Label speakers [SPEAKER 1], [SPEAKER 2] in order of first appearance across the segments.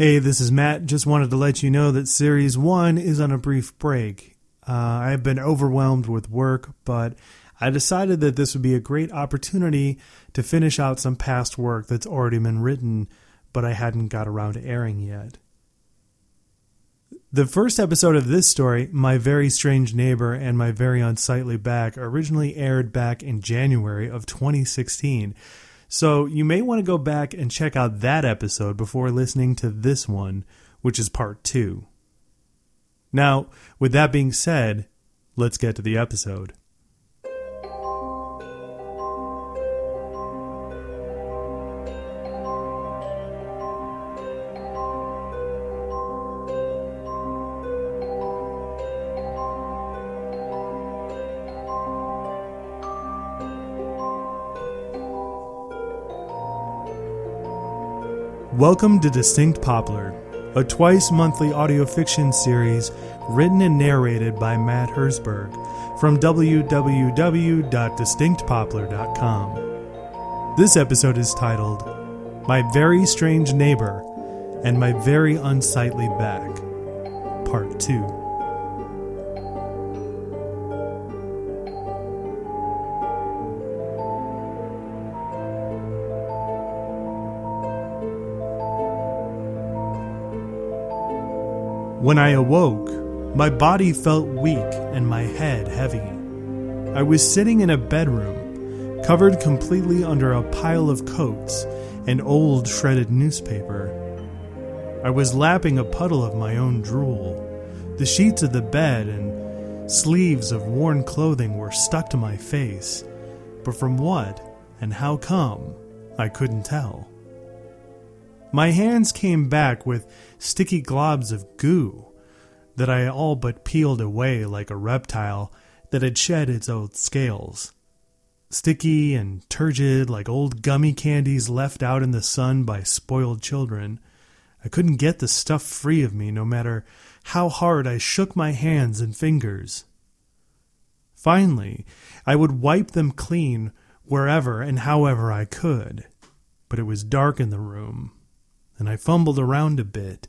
[SPEAKER 1] Hey, this is Matt. Just wanted to let you know that Series 1 is on a brief break. Uh, I have been overwhelmed with work, but I decided that this would be a great opportunity to finish out some past work that's already been written, but I hadn't got around to airing yet. The first episode of this story, My Very Strange Neighbor and My Very Unsightly Back, originally aired back in January of 2016. So you may want to go back and check out that episode before listening to this one, which is part two. Now, with that being said, let's get to the episode. Welcome to Distinct Poplar, a twice monthly audio fiction series written and narrated by Matt Herzberg from www.distinctpoplar.com. This episode is titled My Very Strange Neighbor and My Very Unsightly Back, Part 2. When I awoke, my body felt weak and my head heavy. I was sitting in a bedroom, covered completely under a pile of coats and old shredded newspaper. I was lapping a puddle of my own drool. The sheets of the bed and sleeves of worn clothing were stuck to my face, but from what and how come, I couldn't tell. My hands came back with sticky globs of goo that I all but peeled away like a reptile that had shed its old scales. Sticky and turgid like old gummy candies left out in the sun by spoiled children. I couldn't get the stuff free of me no matter how hard I shook my hands and fingers. Finally, I would wipe them clean wherever and however I could, but it was dark in the room and I fumbled around a bit.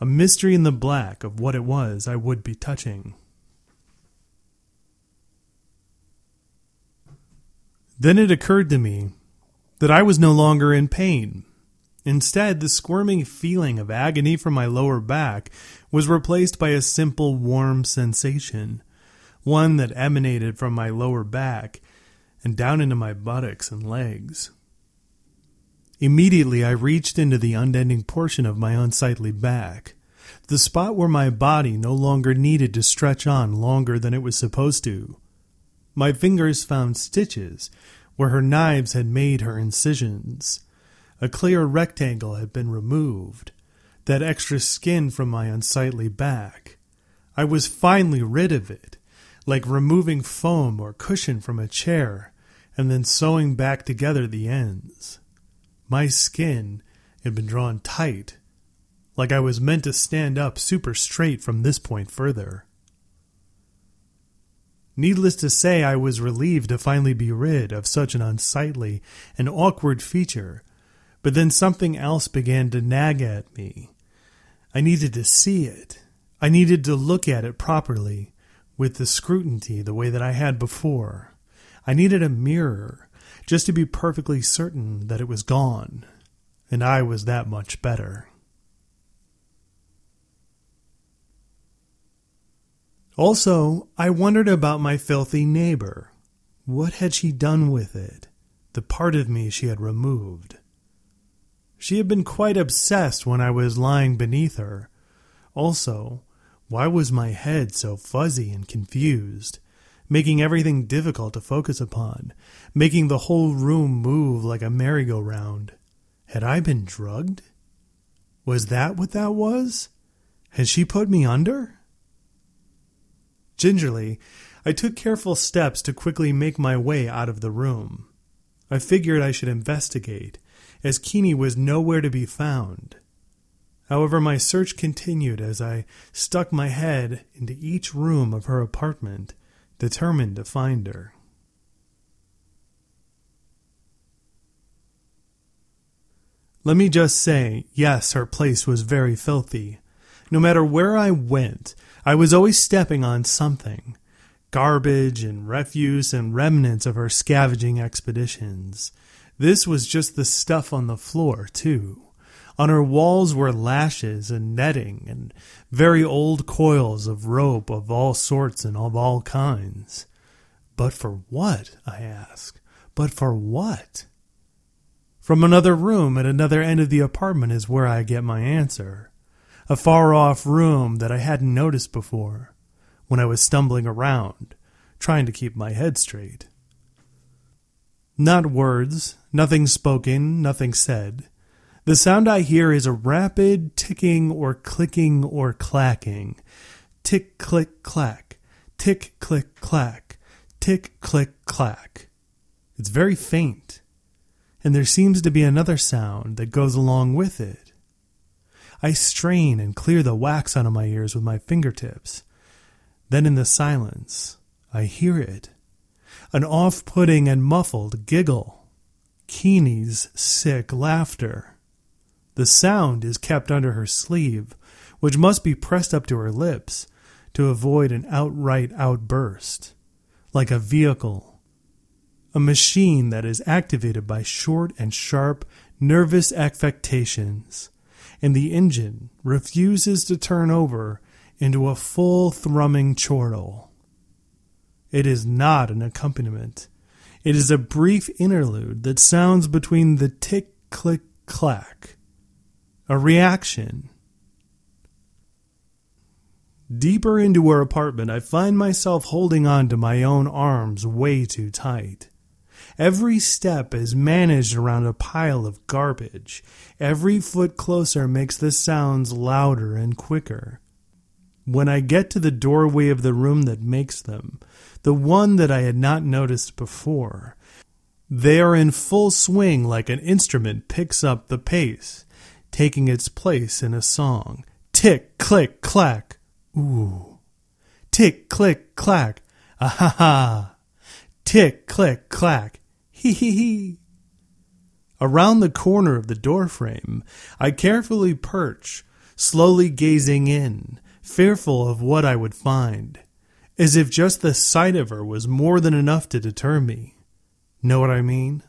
[SPEAKER 1] A mystery in the black of what it was I would be touching. Then it occurred to me that I was no longer in pain. Instead, the squirming feeling of agony from my lower back was replaced by a simple warm sensation, one that emanated from my lower back and down into my buttocks and legs. Immediately I reached into the unending portion of my unsightly back, the spot where my body no longer needed to stretch on longer than it was supposed to. My fingers found stitches where her knives had made her incisions. A clear rectangle had been removed, that extra skin from my unsightly back. I was finally rid of it, like removing foam or cushion from a chair and then sewing back together the ends. My skin had been drawn tight, like I was meant to stand up super straight from this point further. Needless to say, I was relieved to finally be rid of such an unsightly and awkward feature, but then something else began to nag at me. I needed to see it. I needed to look at it properly, with the scrutiny the way that I had before. I needed a mirror just to be perfectly certain that it was gone, and I was that much better. Also, I wondered about my filthy neighbor. What had she done with it? The part of me she had removed. She had been quite obsessed when I was lying beneath her. Also, why was my head so fuzzy and confused? Making everything difficult to focus upon, making the whole room move like a merry-go-round. Had I been drugged? Was that what that was? Had she put me under? Gingerly, I took careful steps to quickly make my way out of the room. I figured I should investigate, as Keeney was nowhere to be found. However, my search continued as I stuck my head into each room of her apartment determined to find her. Let me just say, yes, her place was very filthy. No matter where I went, I was always stepping on something garbage and refuse and remnants of her scavenging expeditions. This was just the stuff on the floor, too. On her walls were lashes and netting and very old coils of rope of all sorts and of all kinds. But for what? I ask. But for what? From another room at another end of the apartment is where I get my answer. A far off room that I hadn't noticed before when I was stumbling around, trying to keep my head straight. Not words, nothing spoken, nothing said. The sound I hear is a rapid ticking or clicking or clacking. Tick, click, clack. Tick, click, clack. Tick, click, clack. It's very faint, and there seems to be another sound that goes along with it. I strain and clear the wax out of my ears with my fingertips. Then, in the silence, I hear it an off putting and muffled giggle. Keeney's sick laughter. The sound is kept under her sleeve, which must be pressed up to her lips to avoid an outright outburst, like a vehicle, a machine that is activated by short and sharp nervous affectations, and the engine refuses to turn over into a full thrumming chortle. It is not an accompaniment. It is a brief interlude that sounds between the tick click clack a reaction. Deeper into her apartment, I find myself holding on to my own arms way too tight. Every step is managed around a pile of garbage. Every foot closer makes the sounds louder and quicker. When I get to the doorway of the room that makes them, the one that I had not noticed before, they are in full swing like an instrument picks up the pace taking its place in a song. Tick, click, clack. Ooh. Tick, click, clack. Ah ha ha. Tick, click, clack. Hee hee hee. Around the corner of the doorframe, I carefully perch, slowly gazing in, fearful of what I would find, as if just the sight of her was more than enough to deter me. Know what I mean?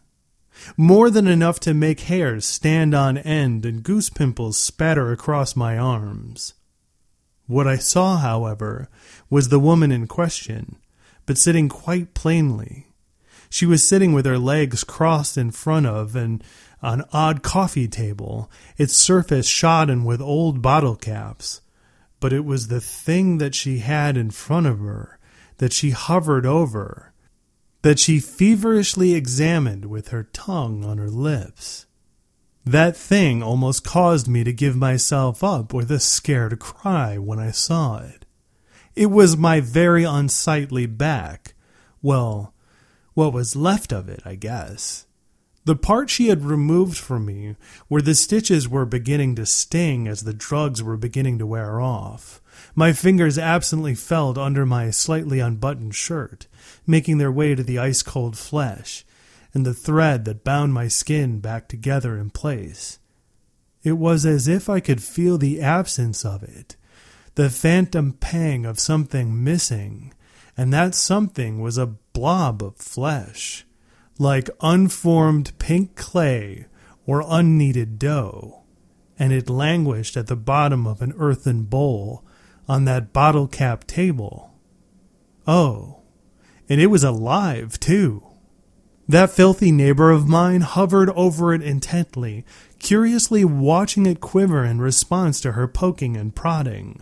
[SPEAKER 1] More than enough to make hairs stand on end and goose pimples spatter across my arms. What I saw, however, was the woman in question, but sitting quite plainly. She was sitting with her legs crossed in front of an, an odd coffee table, its surface shodden with old bottle caps. But it was the thing that she had in front of her, that she hovered over, that she feverishly examined with her tongue on her lips. That thing almost caused me to give myself up with a scared cry when I saw it. It was my very unsightly back. Well, what was left of it, I guess. The part she had removed from me, where the stitches were beginning to sting as the drugs were beginning to wear off. My fingers absently felt under my slightly unbuttoned shirt, making their way to the ice cold flesh, and the thread that bound my skin back together in place. It was as if I could feel the absence of it, the phantom pang of something missing, and that something was a blob of flesh, like unformed pink clay or unkneaded dough, and it languished at the bottom of an earthen bowl on that bottle cap table. Oh, and it was alive, too. That filthy neighbor of mine hovered over it intently, curiously watching it quiver in response to her poking and prodding.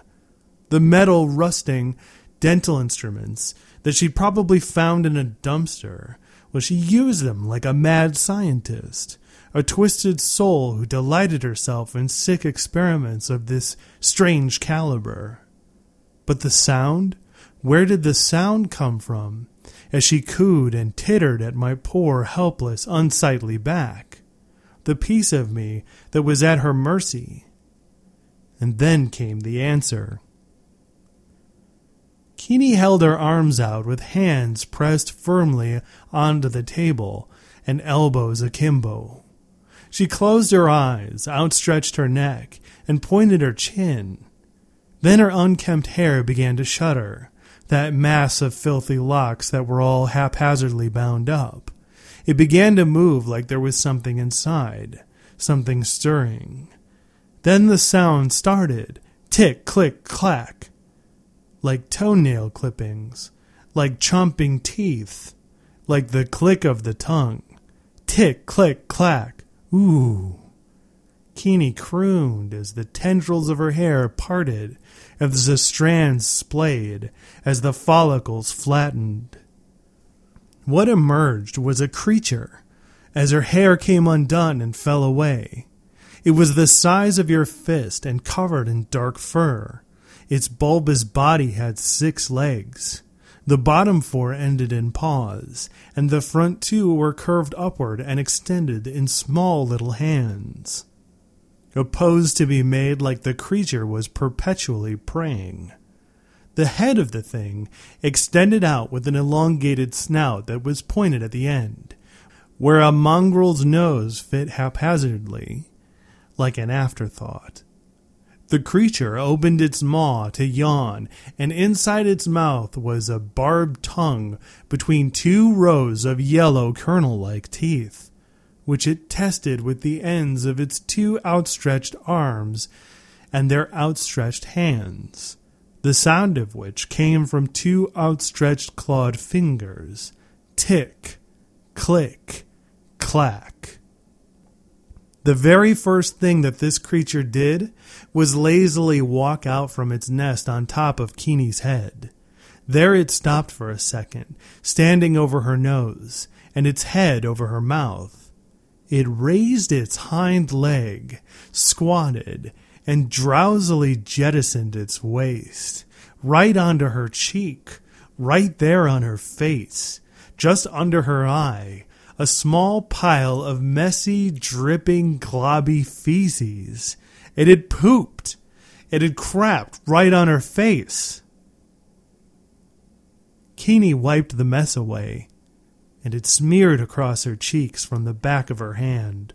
[SPEAKER 1] The metal rusting dental instruments that she'd probably found in a dumpster, well, she used them like a mad scientist, a twisted soul who delighted herself in sick experiments of this strange caliber. But the sound? Where did the sound come from? As she cooed and tittered at my poor, helpless, unsightly back, the piece of me that was at her mercy. And then came the answer. Keeney held her arms out with hands pressed firmly onto the table and elbows akimbo. She closed her eyes, outstretched her neck, and pointed her chin. Then her unkempt hair began to shudder, that mass of filthy locks that were all haphazardly bound up. It began to move like there was something inside, something stirring. Then the sound started tick, click, clack, like toenail clippings, like chomping teeth, like the click of the tongue. Tick, click, clack. Ooh. Keene crooned as the tendrils of her hair parted, as the strands splayed, as the follicles flattened. What emerged was a creature, as her hair came undone and fell away. It was the size of your fist and covered in dark fur. Its bulbous body had six legs. The bottom four ended in paws, and the front two were curved upward and extended in small little hands. A pose to be made like the creature was perpetually praying. The head of the thing extended out with an elongated snout that was pointed at the end, where a mongrel's nose fit haphazardly, like an afterthought. The creature opened its maw to yawn, and inside its mouth was a barbed tongue between two rows of yellow kernel like teeth, which it tested with the ends of its two outstretched arms and their outstretched hands the sound of which came from two outstretched clawed fingers tick, click, clack. The very first thing that this creature did was lazily walk out from its nest on top of Keene's head. There it stopped for a second, standing over her nose, and its head over her mouth. It raised its hind leg, squatted, and drowsily jettisoned its waist, right onto her cheek, right there on her face, just under her eye, a small pile of messy, dripping, globby feces. It had pooped. It had crapped right on her face. Keene wiped the mess away, and it smeared across her cheeks from the back of her hand.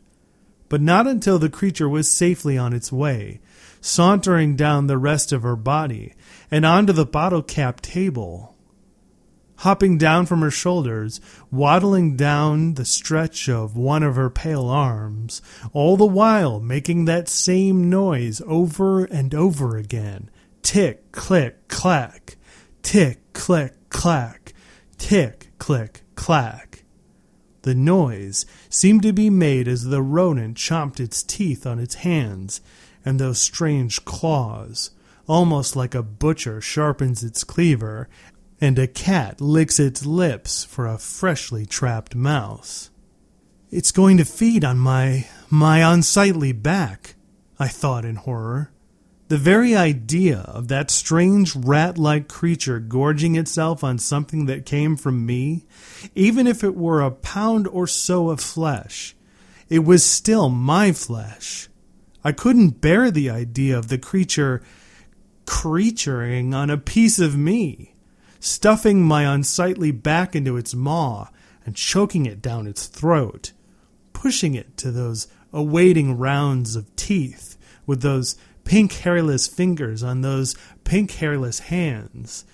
[SPEAKER 1] But not until the creature was safely on its way, sauntering down the rest of her body and onto the bottle cap table. Hopping down from her shoulders, waddling down the stretch of one of her pale arms, all the while making that same noise over and over again. Tick, click, clack, tick, click, clack, tick, click, clack. The noise seemed to be made as the rodent chomped its teeth on its hands and those strange claws, almost like a butcher sharpens its cleaver and a cat licks its lips for a freshly trapped mouse. It's going to feed on my my unsightly back, I thought in horror. The very idea of that strange rat like creature gorging itself on something that came from me, even if it were a pound or so of flesh, it was still my flesh. I couldn't bear the idea of the creature creaturing on a piece of me, stuffing my unsightly back into its maw and choking it down its throat, pushing it to those awaiting rounds of teeth with those pink hairless fingers on those pink hairless hands.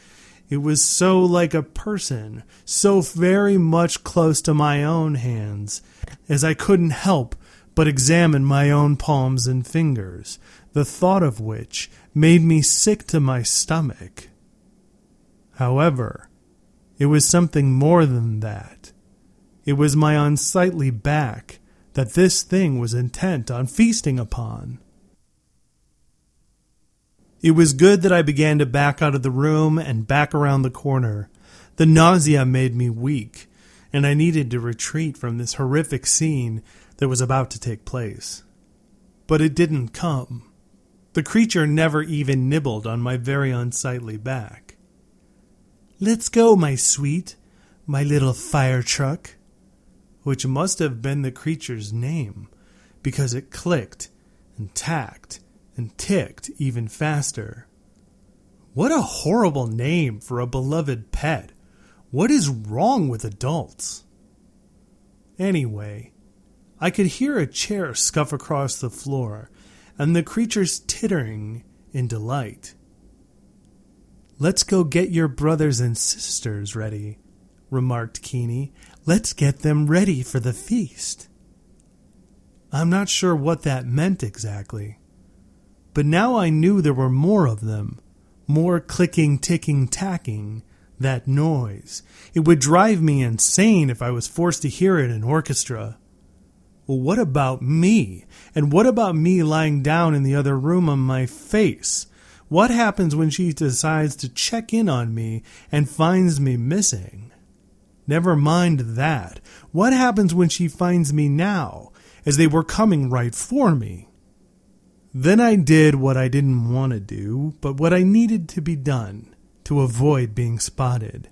[SPEAKER 1] It was so like a person, so very much close to my own hands, as I couldn't help but examine my own palms and fingers, the thought of which made me sick to my stomach. However, it was something more than that. It was my unsightly back that this thing was intent on feasting upon. It was good that I began to back out of the room and back around the corner. The nausea made me weak, and I needed to retreat from this horrific scene that was about to take place. But it didn't come. The creature never even nibbled on my very unsightly back. Let's go, my sweet, my little fire truck, which must have been the creature's name, because it clicked and tacked and ticked even faster. What a horrible name for a beloved pet. What is wrong with adults? Anyway, I could hear a chair scuff across the floor and the creatures tittering in delight. Let's go get your brothers and sisters ready, remarked Keene. Let's get them ready for the feast. I'm not sure what that meant exactly, but now I knew there were more of them, more clicking, ticking, tacking, that noise. It would drive me insane if I was forced to hear it in orchestra. Well, what about me? And what about me lying down in the other room on my face? What happens when she decides to check in on me and finds me missing? Never mind that. What happens when she finds me now, as they were coming right for me? Then I did what I didn't want to do, but what I needed to be done to avoid being spotted.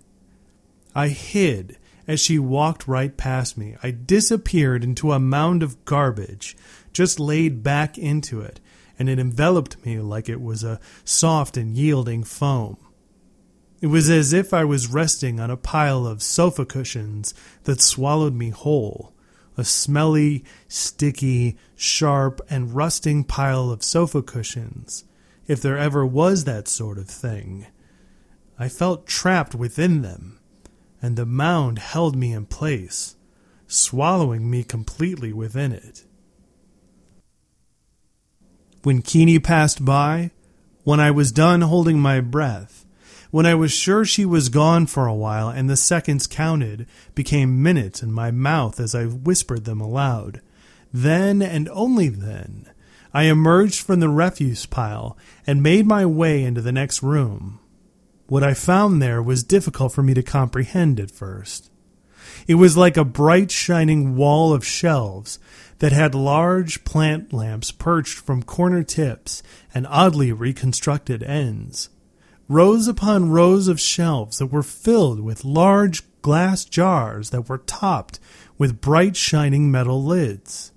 [SPEAKER 1] I hid as she walked right past me. I disappeared into a mound of garbage, just laid back into it, and it enveloped me like it was a soft and yielding foam. It was as if I was resting on a pile of sofa cushions that swallowed me whole, a smelly, sticky, sharp, and rusting pile of sofa cushions, if there ever was that sort of thing. I felt trapped within them, and the mound held me in place, swallowing me completely within it. When Keeney passed by, when I was done holding my breath, when I was sure she was gone for a while and the seconds counted became minutes in my mouth as I whispered them aloud, then and only then I emerged from the refuse pile and made my way into the next room. What I found there was difficult for me to comprehend at first. It was like a bright shining wall of shelves that had large plant lamps perched from corner tips and oddly reconstructed ends. Rows upon rows of shelves that were filled with large glass jars that were topped with bright shining metal lids.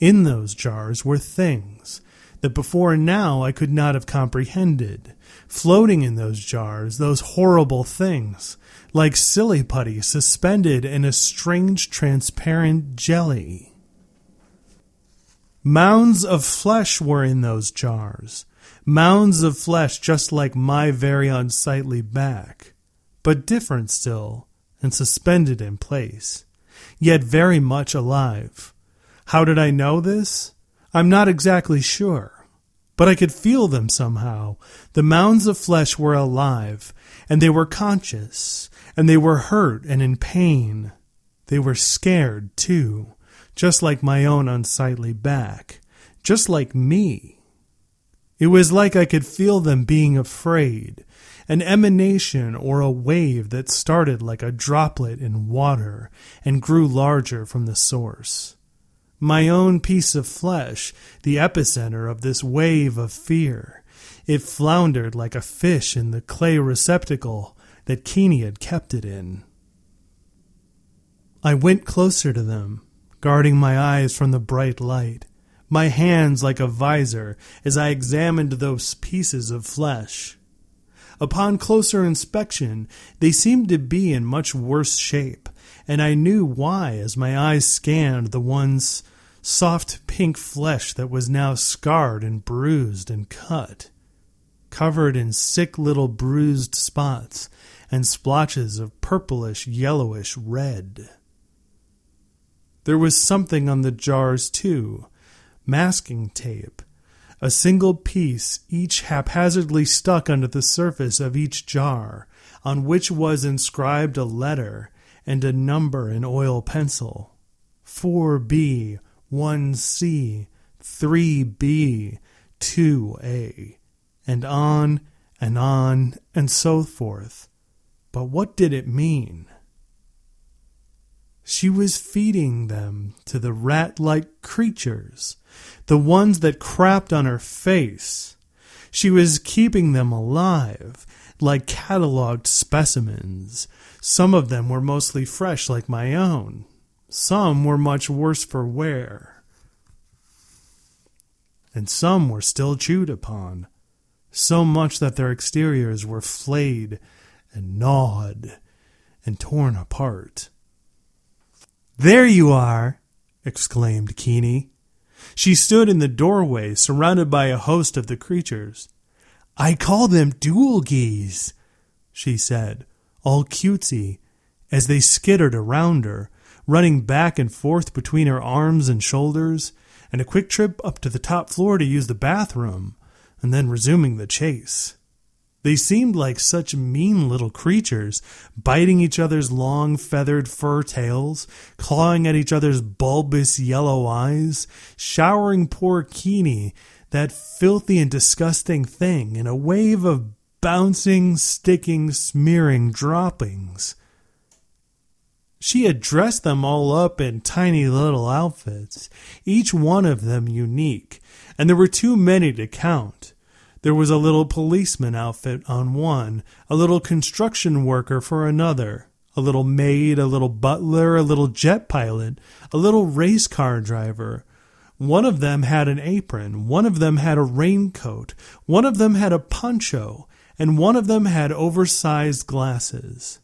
[SPEAKER 1] In those jars were things that before and now I could not have comprehended floating in those jars, those horrible things, like silly putty suspended in a strange transparent jelly. Mounds of flesh were in those jars, mounds of flesh just like my very unsightly back, but different still, and suspended in place, yet very much alive. How did I know this? I'm not exactly sure but I could feel them somehow. The mounds of flesh were alive, and they were conscious, and they were hurt and in pain. They were scared, too, just like my own unsightly back, just like me. It was like I could feel them being afraid, an emanation or a wave that started like a droplet in water and grew larger from the source my own piece of flesh, the epicenter of this wave of fear. It floundered like a fish in the clay receptacle that Keeney had kept it in. I went closer to them, guarding my eyes from the bright light, my hands like a visor as I examined those pieces of flesh. Upon closer inspection, they seemed to be in much worse shape, and I knew why as my eyes scanned the once soft pink flesh that was now scarred and bruised and cut, covered in sick little bruised spots and splotches of purplish yellowish red. There was something on the jars, too masking tape, a single piece, each haphazardly stuck under the surface of each jar, on which was inscribed a letter and a number in oil pencil 4B 1C, 3B, 2A, and on and on and so forth. But what did it mean? She was feeding them to the rat like creatures, the ones that crapped on her face. She was keeping them alive, like catalogued specimens. Some of them were mostly fresh, like my own. Some were much worse for wear, and some were still chewed upon, so much that their exteriors were flayed and gnawed and torn apart. There you are, exclaimed Keene. She stood in the doorway, surrounded by a host of the creatures. I call them dualgees, she said, all cutesy, as they skittered around her, running back and forth between her arms and shoulders, and a quick trip up to the top floor to use the bathroom, and then resuming the chase. They seemed like such mean little creatures, biting each other's long feathered fur tails, clawing at each other's bulbous yellow eyes, showering poor Keene, that filthy and disgusting thing, in a wave of bouncing, sticking, smearing droppings. She had dressed them all up in tiny little outfits, each one of them unique, and there were too many to count. There was a little policeman outfit on one, a little construction worker for another, a little maid, a little butler, a little jet pilot, a little race car driver. One of them had an apron, one of them had a raincoat, one of them had a poncho, and one of them had oversized glasses.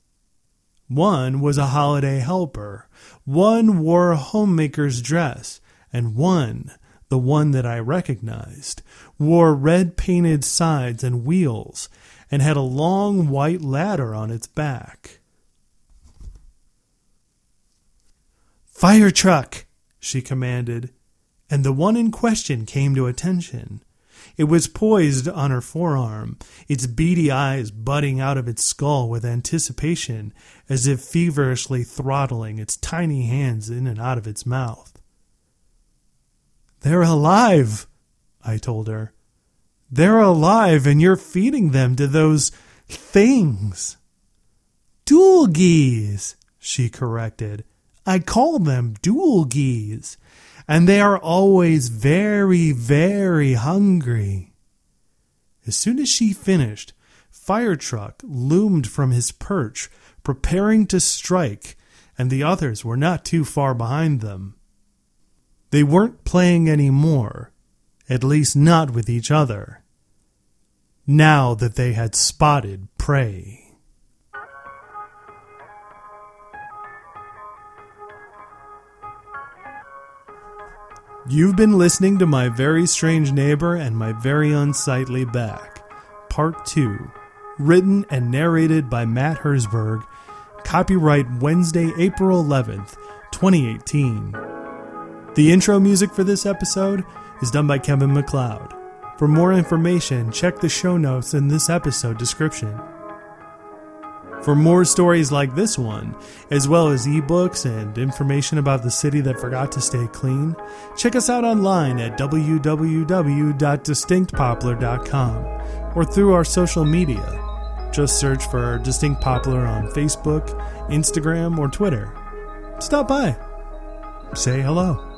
[SPEAKER 1] One was a holiday helper, one wore a homemaker's dress, and one, the one that I recognized, wore red painted sides and wheels, and had a long white ladder on its back. Fire truck! she commanded, and the one in question came to attention. It was poised on her forearm, its beady eyes budding out of its skull with anticipation, as if feverishly throttling its tiny hands in and out of its mouth. They're alive, I told her. They're alive, and you're feeding them to those things. Dualgees, she corrected. I call them dualgees and they are always very, very hungry. As soon as she finished, Firetruck loomed from his perch, preparing to strike, and the others were not too far behind them. They weren't playing any more, at least not with each other, now that they had spotted prey. You've been listening to My Very Strange Neighbor and My Very Unsightly Back, Part 2, written and narrated by Matt Herzberg, copyright Wednesday, April 11th, 2018. The intro music for this episode is done by Kevin MacLeod. For more information, check the show notes in this episode description. For more stories like this one, as well as ebooks and information about the city that forgot to stay clean, check us out online at www.distinctpoplar.com or through our social media. Just search for Distinct Poplar on Facebook, Instagram, or Twitter. Stop by. Say hello.